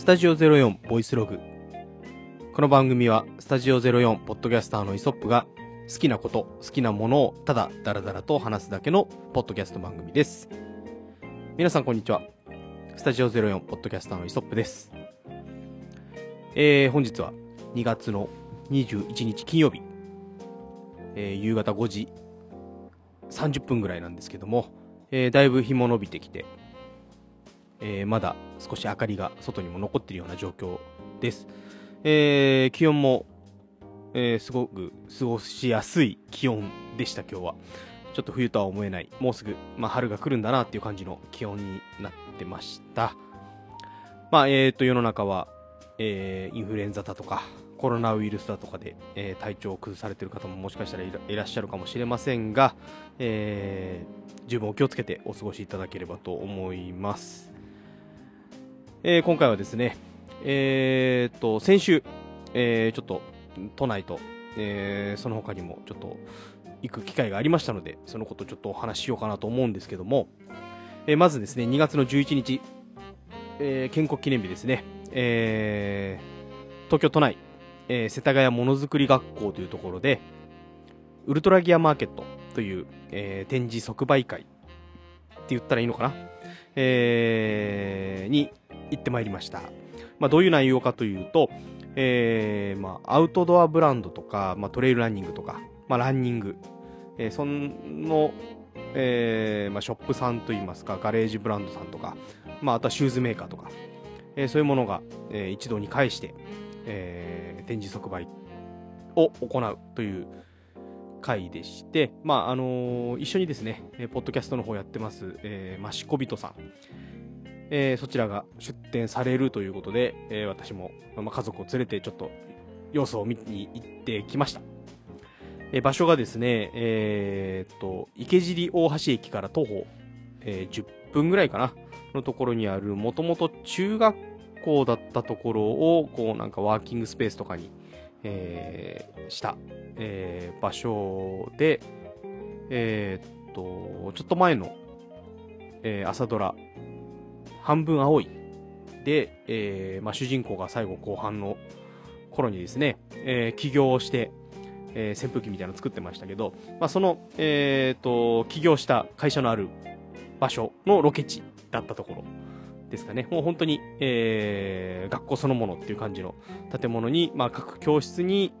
スタジオ04ボイスログ。この番組は、スタジオ04ポッドキャスターのイソップが、好きなこと、好きなものをただダラダラと話すだけのポッドキャスト番組です。皆さんこんにちは。スタジオ04ポッドキャスターのイソップです。えー、本日は2月の21日金曜日、えー、夕方5時30分ぐらいなんですけども、えー、だいぶ日も伸びてきて、えー、まだ少し明かりが外にも残っているような状況です。えー、気温も、えー、すごく過ごしやすい気温でした、今日は。ちょっと冬とは思えない、もうすぐ、まあ、春が来るんだなっていう感じの気温になってました。まあ、えっ、ー、と、世の中は、えー、インフルエンザだとか、コロナウイルスだとかで、えー、体調を崩されている方ももしかしたらいらっしゃるかもしれませんが、えー、十分お気をつけてお過ごしいただければと思います。えー、今回はですね、えー、と、先週、えー、ちょっと都内と、えー、その他にもちょっと行く機会がありましたので、そのことちょっとお話ししようかなと思うんですけども、えー、まずですね、2月の11日、えー、建国記念日ですね、えー、東京都内、えー、世田谷ものづくり学校というところで、ウルトラギアマーケットという、えー、展示即売会って言ったらいいのかな、えー、に行ってまいりました。まあ、どういう内容かというと、えー、まあ、アウトドアブランドとか、まあ、トレイルランニングとか、まあ、ランニング、えー、その、えー、まあ、ショップさんといいますか、ガレージブランドさんとか、まあ、あとはシューズメーカーとか、えー、そういうものが、えー、一堂に会して、えー、展示即売を行うという会でして、まああのー、一緒にですね、ポッドキャストの方やってます、えー、マシコビトさん、えー、そちらが出店されるということで、えー、私も、まあ、家族を連れてちょっと様子を見に行ってきました。えー、場所がですね、えー、っと、池尻大橋駅から徒歩、えー、10分ぐらいかな、のところにある、もともと中学校だったところを、こうなんかワーキングスペースとかに、えー、した、えー、場所で、え、っと、ちょっと前の、えー、朝ドラ、半分青いで、えーまあ、主人公が最後後半の頃にですね、えー、起業をして、えー、扇風機みたいなの作ってましたけど、まあ、その、えーと、起業した会社のある場所のロケ地だったところですかね。もう本当に、えー、学校そのものっていう感じの建物に、まあ、各教室に、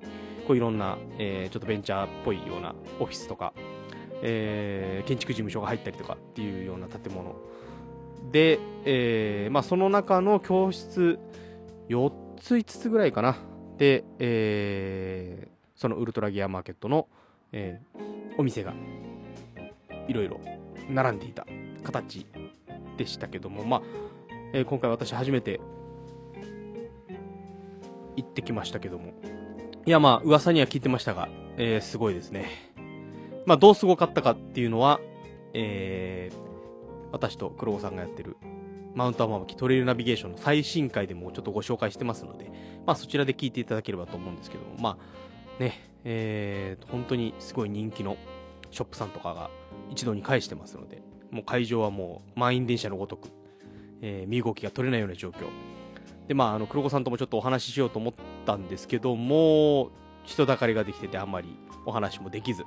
こういろんな、えー、ちょっとベンチャーっぽいようなオフィスとか、えー、建築事務所が入ったりとかっていうような建物で、えーまあ、その中の教室4つ5つぐらいかな。で、えー、そのウルトラギアマーケットの、えー、お店がいろいろ並んでいた形でしたけども、まあえー、今回私初めて行ってきましたけども。いやまあ噂には聞いてましたが、えー、すごいですね。まあどうすごかったかっていうのは、えー、私と黒子さんがやってるマウントアママキトレイルナビゲーションの最新回でもちょっとご紹介してますので、まあそちらで聞いていただければと思うんですけども、まあね、えー、本当にすごい人気のショップさんとかが一度に返してますので、もう会場はもう満員電車のごとく、えー、身動きが取れないような状況。で、まあ、あの、黒子さんともちょっとお話ししようと思ったんですけども、人だかりができててあんまりお話もできず。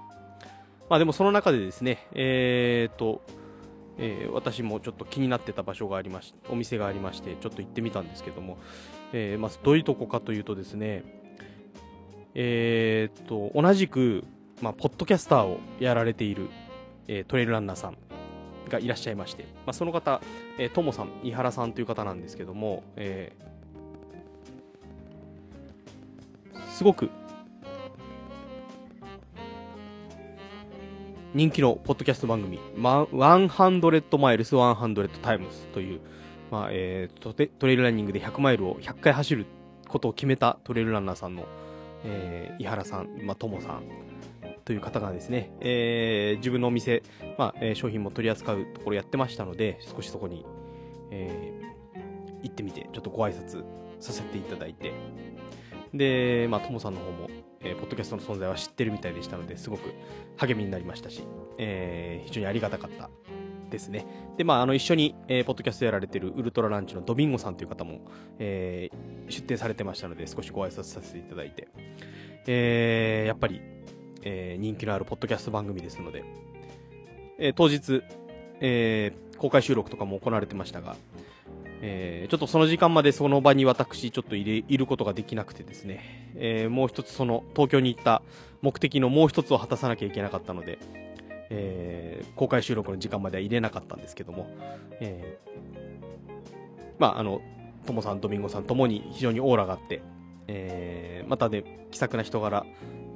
まあでもその中でですね、えーと、えー、私もちょっと気になってた場所がありましてお店がありましてちょっと行ってみたんですけども、えー、まずどういうとこかというとですねえー、っと同じく、まあ、ポッドキャスターをやられている、えー、トレイルランナーさんがいらっしゃいまして、まあ、その方、えー、ともさん井原さんという方なんですけども、えー、すごく人気のポッドキャスト番組、100 miles 100 times という、まあえー、トトレイルランニングで100マイルを100回走ることを決めたトレイルランナーさんの、えー、井原さん、まあ、ともさんという方がですね、えー、自分のお店、まあえー、商品も取り扱うところやってましたので、少しそこに、えー、行ってみて、ちょっとご挨拶させていただいて、で、まあ、ともさんの方も、えー、ポッドキャストの存在は知ってるみたいでしたので、すごく励みになりましたし、えー、非常にありがたかったですね。で、まあ、あの、一緒に、えー、ポッドキャストやられてるウルトラランチのドビンゴさんという方も、えー、出展されてましたので、少しご挨拶させていただいて、えー、やっぱり、えー、人気のあるポッドキャスト番組ですので、えー、当日、えー、公開収録とかも行われてましたが、えー、ちょっとその時間までその場に私、ちょっといれることができなくてですね、えー、もう一つその東京に行った目的のもう一つを果たさなきゃいけなかったので、えー、公開収録の時間までは入れなかったんですけども、えー、まあ、あの、ともさん、ドミンゴさんともに非常にオーラがあって、え、またね、気さくな人柄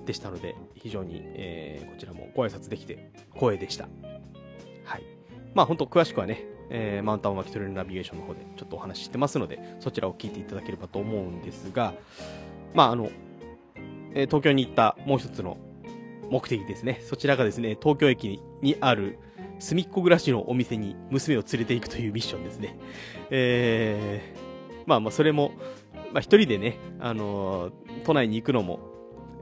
でしたので、非常に、え、こちらもご挨拶できて光栄でした。はい。まあ本当詳しくはね、えー、マウンタン脇トレールナビゲーションの方でちょっとお話ししてますので、そちらを聞いていただければと思うんですが、まああの、えー、東京に行ったもう一つの目的ですね。そちらがですね、東京駅にある隅っこ暮らしのお店に娘を連れて行くというミッションですね。えー、まあまあそれも、まあ一人でね、あのー、都内に行くのも、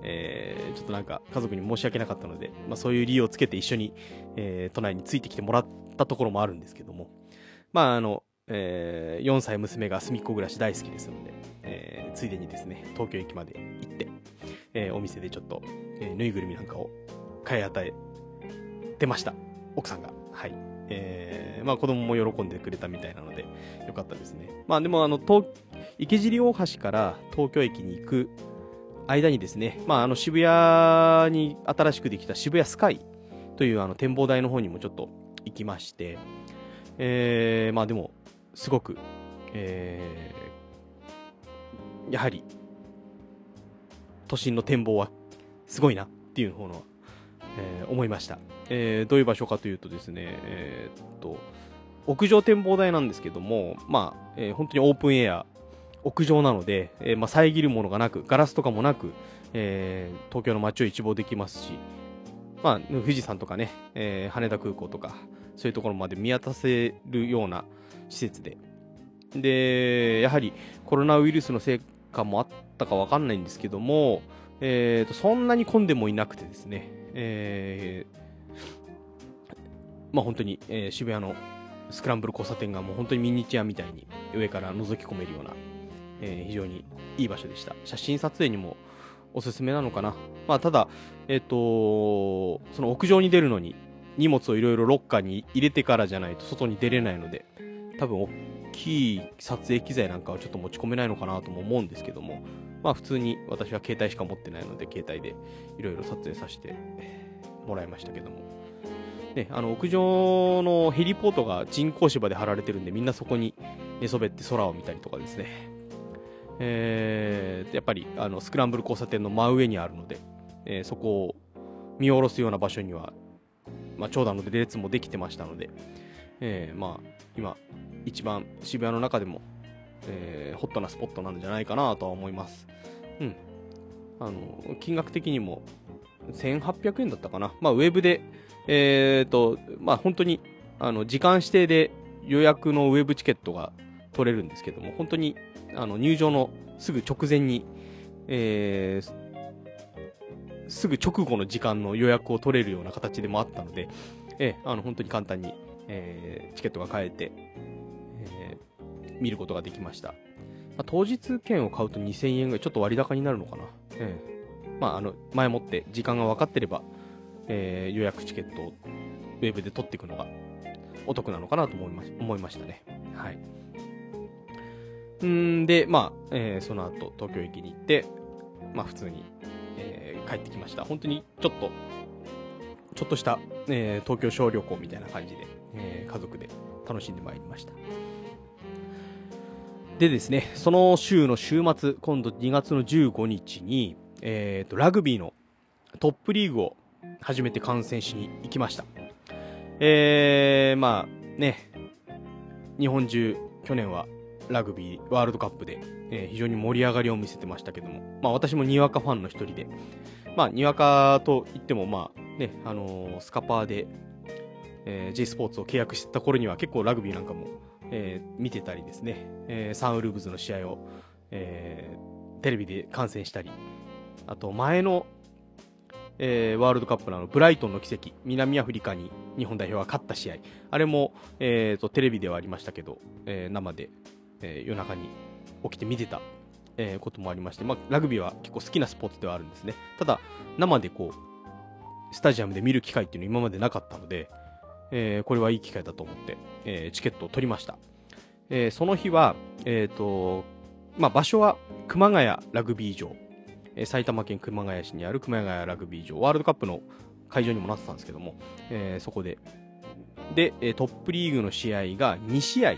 えー、ちょっとなんか家族に申し訳なかったので、まあそういう理由をつけて一緒に、えー、都内についてきてもらったところもあるんですけども、まああの、えー、4歳娘が隅っこ暮らし大好きですので、えー、ついでにですね、東京駅まで行って、えー、お店でちょっと、えー、ぬいぐるみなんかを買い与えてました。奥さんが。はい。えー、まあ子供も喜んでくれたみたいなので、よかったですね。まあでもあの、池尻大橋から東京駅に行く間にですね、まあ、あの渋谷に新しくできた渋谷スカイというあの展望台の方にもちょっと行きまして、えー、まあでも、すごく、えー、やはり、都心の展望はすごいなっていう方の、えー、思いました、えー。どういう場所かというとですね、えー、っと、屋上展望台なんですけども、まあ、えー、本当にオープンエア屋上なので、えー、まあ、遮るものがなく、ガラスとかもなく、えー、東京の街を一望できますし、まあ、富士山とかね、えー、羽田空港とか、そういうところまで見渡せるような施設で。で、やはりコロナウイルスのせいかもあったかわかんないんですけども、えーと、そんなに混んでもいなくてですね、えー、まあ本当に、えー、渋谷のスクランブル交差点がもう本当にミニチュアみたいに上から覗き込めるようなえー、非常にいい場所でした。写真撮影にもおすすめなのかな。まあ、ただ、えっ、ー、とその屋上に出るのに荷物をいろいろロッカーに入れてからじゃないと外に出れないので、多分大きい撮影機材なんかはちょっと持ち込めないのかなとも思うんですけども、まあ普通に私は携帯しか持ってないので、携帯でいろいろ撮影させてもらいましたけども。ね、あの屋上のヘリポートが人工芝で張られてるんで、みんなそこに寝そべって空を見たりとかですね、えー、やっぱりあのスクランブル交差点の真上にあるので、えー、そこを見下ろすような場所には、まあ、長蛇の列もできてましたので、えー、まあ今一番渋谷の中でも、えー、ホットなスポットなんじゃないかなとは思います。うん。あの、金額的にも1800円だったかな。まあウェブで、えっ、ー、と、まあ本当にあの時間指定で予約のウェブチケットが取れるんですけども、本当にあの入場のすぐ直前に、えー、すぐ直後の時間の予約を取れるような形でもあったので、えー、あの本当に簡単に、えー、チケットが買えて、えー、見ることができました。まあ、当日券を買うと2000円ぐらいちょっと割高になるのかな。えー、まあ、あの、前もって時間が分かってれば、えー、予約チケットをウェブで取っていくのがお得なのかなと思いま思いましたね。はい。んで、まあ、えー、その後、東京駅に行って、まあ、普通に、えー、帰ってきました。本当に、ちょっと、ちょっとした、えー、東京小旅行みたいな感じで、えー、家族で楽しんでまいりました。でですね、その週の週末、今度2月の15日に、えっ、ー、と、ラグビーのトップリーグを初めて観戦しに行きました。えー、まあね、日本中、去年はラグビーワールドカップで、えー、非常に盛り上がりを見せてましたけども、まあ私もにわかファンの一人で、まあにわかといってもまあね、あのー、スカパーで、えー、J スポーツを契約してた頃には結構ラグビーなんかも、えー、見てたりですね、えー、サンウルブズの試合を、えー、テレビで観戦したり、あと前のえー、ワールドカップののブライトンの奇跡、南アフリカに日本代表が勝った試合、あれも、えーと、テレビではありましたけど、えー、生で、えー、夜中に起きて見てた、えー、こともありまして、まあ、ラグビーは結構好きなスポーツではあるんですね。ただ、生でこう、スタジアムで見る機会っていうのは今までなかったので、えー、これはいい機会だと思って、えー、チケットを取りました。えー、その日は、えっ、と、まあ、場所は熊谷ラグビー場、えー、埼玉県熊谷市にある熊谷ラグビー場、ワールドカップの会場にもなってたんですけども、えー、そこで。で、トップリーグの試合が2試合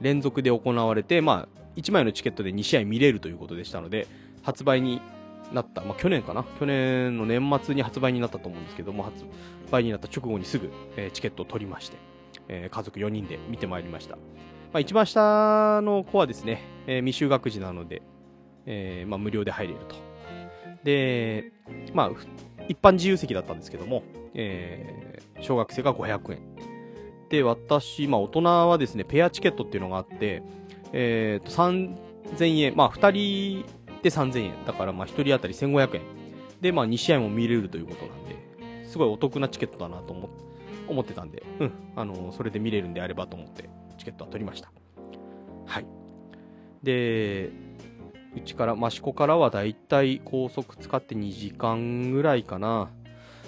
連続で行われて、まあ、1枚のチケットで2試合見れるということでしたので、発売になった、まあ、去年かな？去年の年末に発売になったと思うんですけども、発売になった直後にすぐ、えー、チケットを取りまして、えー、家族4人で見てまいりました。まあ、一番下の子はですね、えー、未就学児なので、えー、まあ、無料で入れると。で、まあ、一般自由席だったんですけども、えー、小学生が500円。で、私、まあ、大人はですね、ペアチケットっていうのがあって、えー、と、3000円、まあ、2人で3000円。だから、まあ、1人当たり1500円。で、まあ、2試合も見れるということなんで、すごいお得なチケットだなと思思ってたんで、うん、あの、それで見れるんであればと思って、チケットは取りました。はい。で、うちから、益子からはだいたい高速使って2時間ぐらいかな。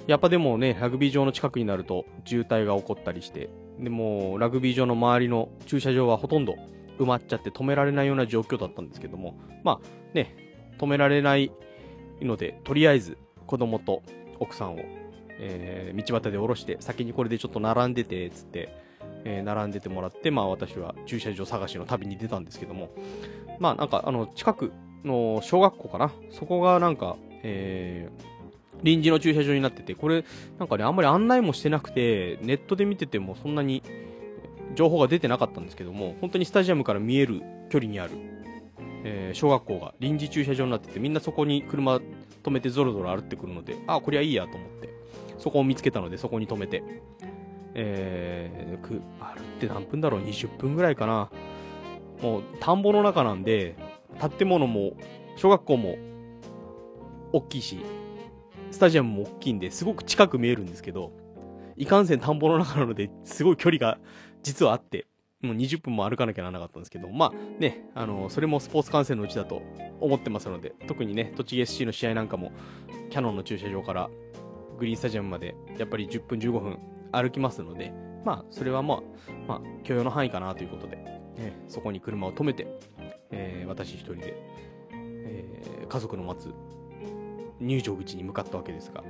やっぱでもね、ラグビー場の近くになると渋滞が起こったりして、でも、ラグビー場の周りの駐車場はほとんど埋まっちゃって止められないような状況だったんですけども、まあね、止められないので、とりあえず子供と奥さんを、えー、道端で降ろして、先にこれでちょっと並んでて、つって、えー、並んでてもらって、まあ私は駐車場探しの旅に出たんですけども、まあなんかあの近くの小学校かな？そこがなんか、えー、臨時の駐車場になってて、これなんかね、あんまり案内もしてなくて、ネットで見ててもそんなに情報が出てなかったんですけども、本当にスタジアムから見える距離にある、えー、小学校が臨時駐車場になってて、みんなそこに車止めてゾロゾロ歩ってくるので、あ、こりゃいいやと思って、そこを見つけたので、そこに止めて、えー、く、歩って何分だろう ?20 分ぐらいかな。もう、田んぼの中なんで、建物も、小学校も、大きいし、スタジアムも大きいんで、すごく近く見えるんですけど、いかんせん田んぼの中なので、すごい距離が実はあって、もう20分も歩かなきゃならなかったんですけど、まあね、あの、それもスポーツ観戦のうちだと思ってますので、特にね、栃木 SC の試合なんかも、キャノンの駐車場からグリーンスタジアムまで、やっぱり10分15分歩きますので、まあ、それはまあ、まあ、許容の範囲かなということで、えー、そこに車を止めて、えー、私一人で、えー、家族の待つ入場口に向かったわけですが、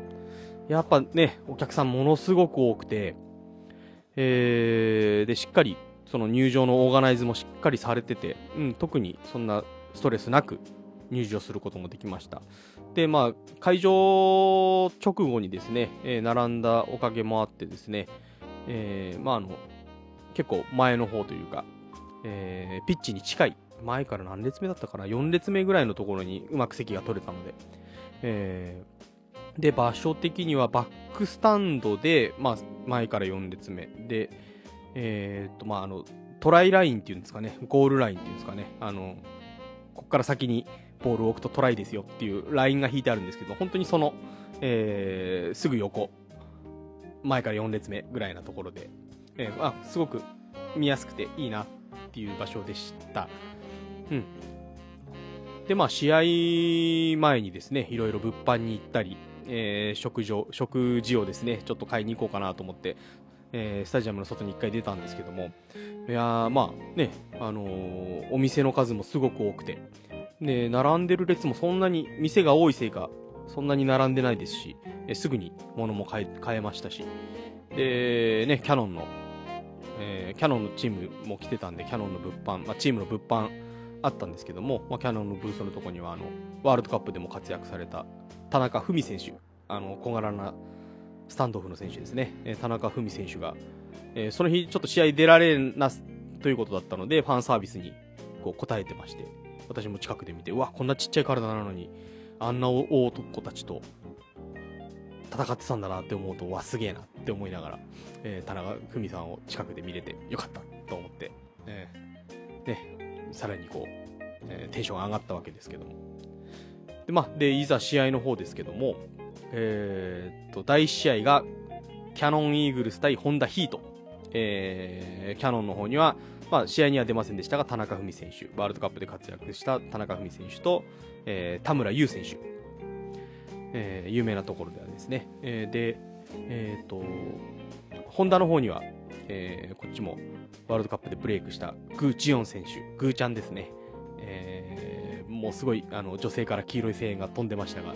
やっぱね、お客さんものすごく多くて、えー、で、しっかり、その入場のオーガナイズもしっかりされてて、うん、特にそんなストレスなく入場することもできました。で、まあ、会場直後にですね、えー、並んだおかげもあってですね、えー、まあ、あの、結構前の方というか、えー、ピッチに近い、前から何列目だったかな、4列目ぐらいのところにうまく席が取れたので、えー、で、場所的にはバックスタンドで、まあ、前から4列目。で、えー、っと、まあ、あの、トライラインっていうんですかね、ゴールラインっていうんですかね、あの、ここから先にボールを置くとトライですよっていうラインが引いてあるんですけど、本当にその、えー、すぐ横、前から4列目ぐらいなところで、えー、あ、すごく見やすくていいなっていう場所でした。うん。で、まあ、試合前にですね、いろいろ物販に行ったり、えー、食事食事をですね、ちょっと買いに行こうかなと思って、えー、スタジアムの外に一回出たんですけども、いや、まあね、あのー、お店の数もすごく多くて、で、並んでる列もそんなに、店が多いせいか、そんなに並んでないですし、えすぐに物も買え買えましたし、で、ね、キャノンの、えー、キャノンのチームも来てたんで、キャノンの物販、まあ、チームの物販あったんですけども、まあ、キャノンのブースのとこには、あの、ワールドカップでも活躍された田中文選手、あの、小柄なスタンドオフの選手ですね、えー、田中文選手が、えー、その日ちょっと試合出られなということだったので、ファンサービスにこう答えてまして、私も近くで見て、うわ、こんなちっちゃい体なのに、あんな大男たちと戦ってたんだなって思うと、わ、すげえなって思いながら、えー、田中文さんを近くで見れてよかったと思って、えー、ね、さらにこう、えー、テンションが上がったわけですけども。で、まあ、で、いざ試合の方ですけども、えー、っと、第1試合が、キャノンイーグルス対ホンダヒート。えー、キャノンの方には、まあ、試合には出ませんでしたが、田中文選手、ワールドカップで活躍した田中文選手と、えー、田村優選手、えー、有名なところではですね。えー、で、えっ、と、ホンダの方には、えー、こっちもワールドカップでブレイクしたグー・チヨン選手、グーちゃんですね。えー、もうすごいあの女性から黄色い声援が飛んでましたが、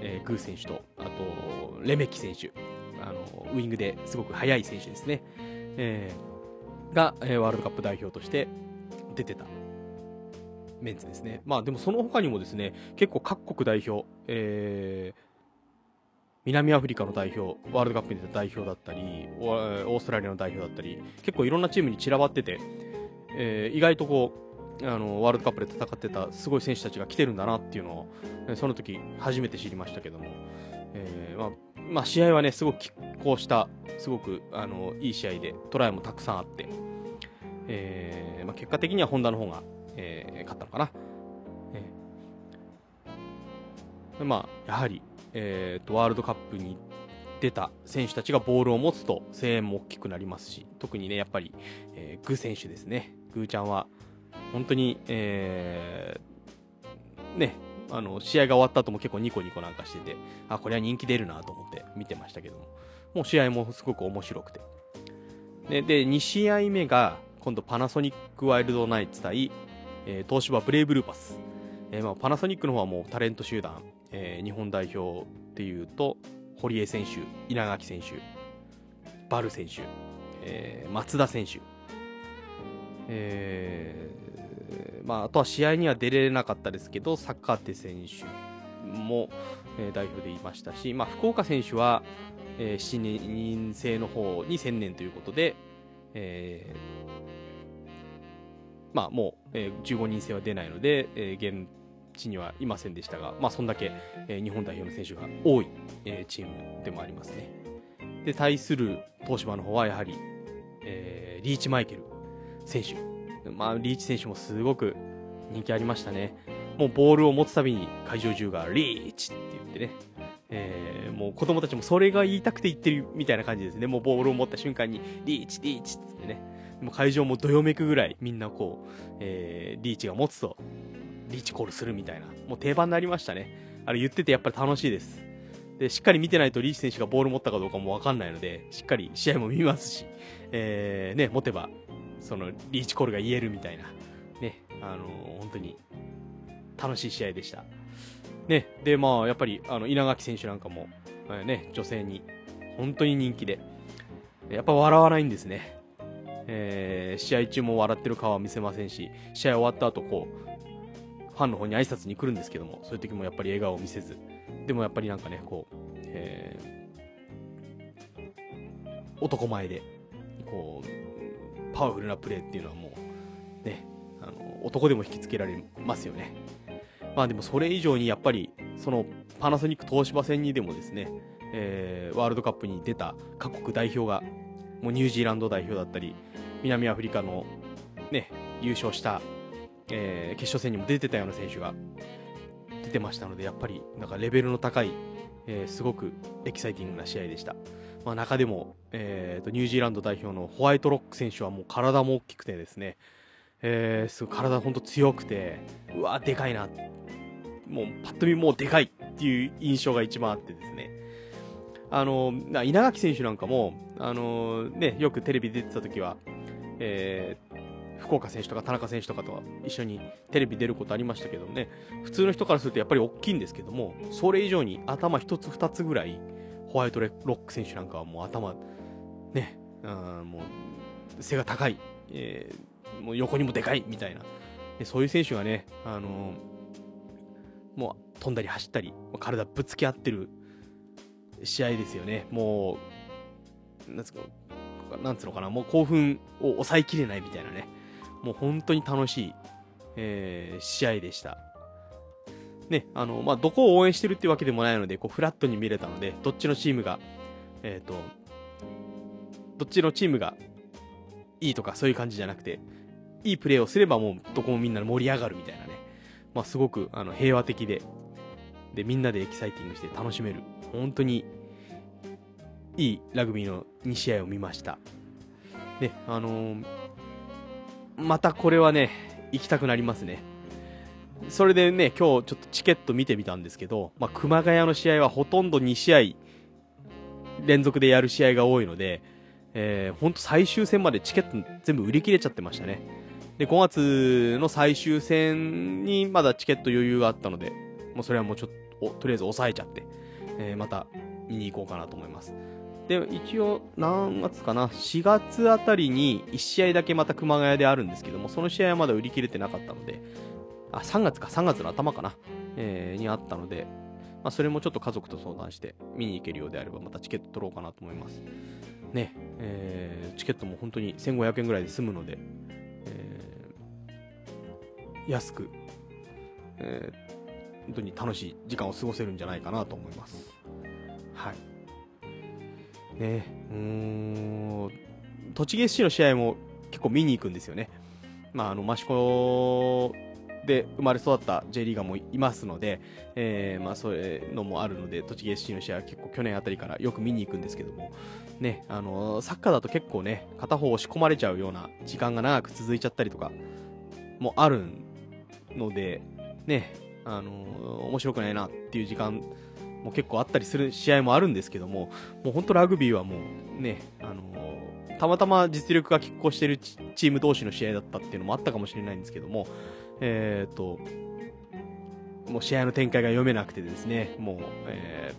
えー、グー選手と、あと、レメキ選手、あのウイングですごく速い選手ですね。えー、が、えー、ワールドカップ代表として出てたメンツですね。まあでもその他にもですね、結構各国代表、えー、南アフリカの代表、ワールドカップに出た代表だったり、オーストラリアの代表だったり、結構いろんなチームに散らばってて、えー、意外とこう、あの、ワールドカップで戦ってたすごい選手たちが来てるんだなっていうのを、その時初めて知りましたけども、えー、まあ、まあ、試合はね、すごく拮抗した、すごく、あの、いい試合で、トライもたくさんあって、えー、まあ、結果的にはホンダの方が、えー、勝ったのかな。えー、まあ、やはり、えーと、ワールドカップに出た選手たちがボールを持つと声援も大きくなりますし、特にね、やっぱり、えー、グ選手ですね。グーちゃんは、本当に、えー、ね、あの、試合が終わった後も結構ニコニコなんかしてて、あ、これは人気出るなと思って見てましたけども、もう試合もすごく面白くて。で、で2試合目が、今度パナソニックワイルドナイツ対、えー、東芝ブレイブルーパス。えー、まあ、パナソニックの方はもうタレント集団、えー、日本代表っていうと、堀江選手、稲垣選手、バル選手、えー、松田選手、えー、まあ、あとは試合には出れなかったですけど、坂手選手も、えー、代表でいましたし、まあ、福岡選手は、えー、7人制の方に専念ということで、えー、まあ、もう、えー、15人制は出ないので、えー、現地にはいませんでしたが、まあ、そんだけ、えー、日本代表の選手が多い、えー、チームでもありますね。で、対する東芝の方はやはり、えー、リーチマイケル選手。まあ、リーチ選手もすごく人気ありましたね。もうボールを持つたびに会場中がリーチって言ってね、えー、もう子供たちもそれが言いたくて言ってるみたいな感じですね。もうボールを持った瞬間にリーチ、リーチってね。も会場もどよめくぐらいみんなこう、えー、リーチが持つとリーチコールするみたいな、もう定番になりましたね。あれ言っててやっぱり楽しいです。で、しっかり見てないとリーチ選手がボール持ったかどうかもわかんないので、しっかり試合も見ますし、えー、ね、持てば、その、リーチコールが言えるみたいな、ね、あのー、本当に、楽しい試合でした。ね、で、まあ、やっぱり、あの、稲垣選手なんかも、えー、ね、女性に、本当に人気で、やっぱ笑わないんですね。えー、試合中も笑ってる顔は見せませんし、試合終わった後、こう、ファンの方に挨拶に来るんですけども、そういう時もやっぱり笑顔を見せず、でもやっぱりなんかね、こう、えー、男前で、こう、パワフルなプレーっていうのはもう、ね、あの、男でも引きつけられますよね。まあでもそれ以上にやっぱり、そのパナソニック東芝戦にでもですね、えー、ワールドカップに出た各国代表が、もうニュージーランド代表だったり、南アフリカのね、優勝したえー、決勝戦にも出てたような選手が出てましたので、やっぱりなんかレベルの高い、えー、すごくエキサイティングな試合でした。まあ、中でも、えーと、ニュージーランド代表のホワイトロック選手はもう体も大きくてですね、えー、すごい体本当強くて、うわ、でかいな。もうパッと見もうでかいっていう印象が一番あってですね。あの、稲垣選手なんかも、あのね、よくテレビ出てた時は、えー、福岡選手とか田中選手とかと一緒にテレビ出ることありましたけどね、普通の人からするとやっぱり大きいんですけども、それ以上に頭一つ二つぐらい、ホワイトロック選手なんかはもう頭、ね、あもう背が高い、えー、もう横にもでかいみたいな、そういう選手がね、あのー、もう飛んだり走ったり、体ぶつけ合ってる試合ですよね。もう、なんつうか、なんつうのかな、もう興奮を抑えきれないみたいなね。もう本当に楽しい、えー、試合でした。ね、あの、まあ、どこを応援してるっていうわけでもないので、こう、フラットに見れたので、どっちのチームが、えっ、ー、と、どっちのチームがいいとかそういう感じじゃなくて、いいプレーをすればもうどこもみんな盛り上がるみたいなね。まあ、すごくあの平和的で、で、みんなでエキサイティングして楽しめる本当にいいラグビーの2試合を見ました。ね、あのー、またこれはね、行きたくなりますね。それでね、今日ちょっとチケット見てみたんですけど、まあ、熊谷の試合はほとんど2試合連続でやる試合が多いので、えー、ほんと最終戦までチケット全部売り切れちゃってましたね。で、5月の最終戦にまだチケット余裕があったので、もうそれはもうちょっと、とりあえず抑えちゃって、えー、また見に行こうかなと思います。で、一応、何月かな ?4 月あたりに1試合だけまた熊谷であるんですけども、その試合はまだ売り切れてなかったので、あ、3月か、3月の頭かな、えー、にあったので、まあ、それもちょっと家族と相談して見に行けるようであれば、またチケット取ろうかなと思います。ね、えー、チケットも本当に1500円ぐらいで済むので、えー、安く、えー、本当に楽しい時間を過ごせるんじゃないかなと思います。はい。ね、うん、栃木 SC の試合も結構見に行くんですよね。まあ、あの、益子で生まれ育った J リーガーもいますので、えー、まあそういうのもあるので、栃木 SC の試合は結構去年あたりからよく見に行くんですけども、ね、あのサッカーだと結構ね、片方押し込まれちゃうような時間が長く続いちゃったりとかもあるので、ね、あの面白くないなっていう時間も結構あったりする試合もあるんですけども、もう本当ラグビーはもうね、あのたまたま実力が拮抗しているチーム同士の試合だったっていうのもあったかもしれないんですけども、えっ、ー、と、もう試合の展開が読めなくてですね、もう、え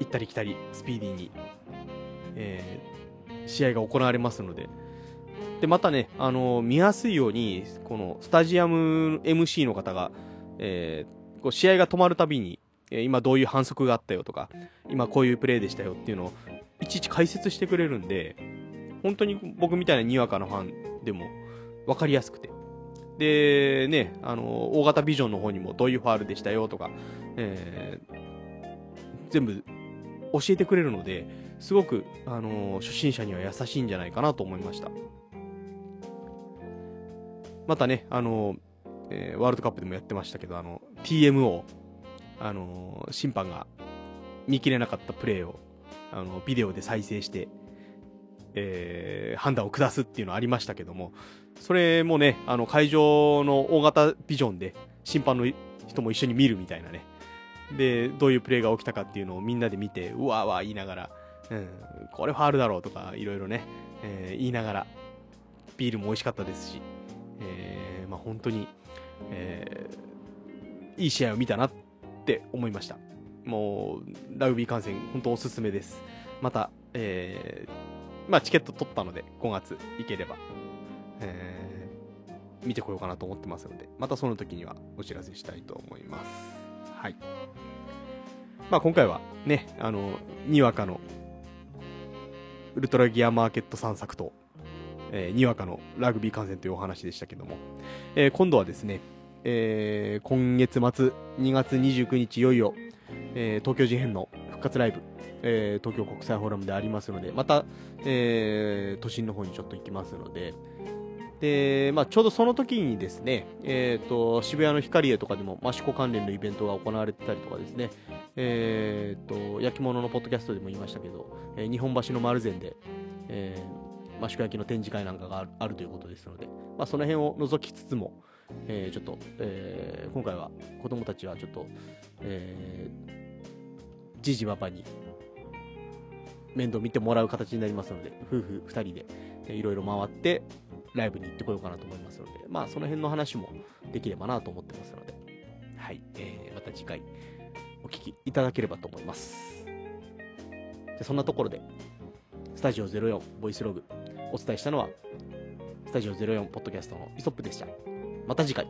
ー、行ったり来たり、スピーディーに、えー、試合が行われますので、で、またね、あのー、見やすいように、このスタジアム MC の方が、えー、こう試合が止まるたびに、今どういう反則があったよとか、今こういうプレーでしたよっていうのを、いちいち解説してくれるんで、本当に僕みたいなにわかのファンでも分かりやすくて、で、ね、あの、大型ビジョンの方にもどういうファールでしたよとか、えー、全部教えてくれるので、すごく、あの、初心者には優しいんじゃないかなと思いました。またね、あの、えー、ワールドカップでもやってましたけど、あの、TMO、あの、審判が見切れなかったプレーを、あの、ビデオで再生して、えー、判断を下すっていうのありましたけども、それもね、あの、会場の大型ビジョンで審判の人も一緒に見るみたいなね。で、どういうプレーが起きたかっていうのをみんなで見て、うわーわー言いながら、うん、これファールだろうとか、いろいろね、えー、言いながら、ビールも美味しかったですし、えー、まあ本当に、えー、いい試合を見たなってって思いました。もう、ラグビー観戦、本当おすすめです。また、えー、まあチケット取ったので、5月行ければえー、見てこようかなと思ってますので、またその時にはお知らせしたいと思います。はい。まあ今回はね、あの、にわかのウルトラギアマーケット散策と、えー、にわかのラグビー観戦というお話でしたけども、えー、今度はですね、えー、今月末2月29日いよいよ、えー、東京事変の復活ライブ、えー、東京国際フォーラムでありますので、また、え、都心の方にちょっと行きますので、で、まあ、ちょうどその時にですね、え、ー、と、渋谷のヒカリエとかでも益子関連のイベントが行われてたりとかですね、え、ー、と、焼き物のポッドキャストでも言いましたけど、えー、日本橋の丸善で、えー、益子焼の展示会なんかがあるということですので、まあ、その辺を除きつつも、えー、ちょっと、えー、今回は子供たちはちょっと、えー、じじばばに面倒見てもらう形になりますので、夫婦2人でいろいろ回って、ライブに行ってこようかなと思いますので、まあその辺の話もできればなと思ってますので、はい、えー、また次回お聞きいただければと思います。でそんなところで、スタジオ04ボイスログお伝えしたのは、スタジオ04ポッドキャストのイソップでした。また次回。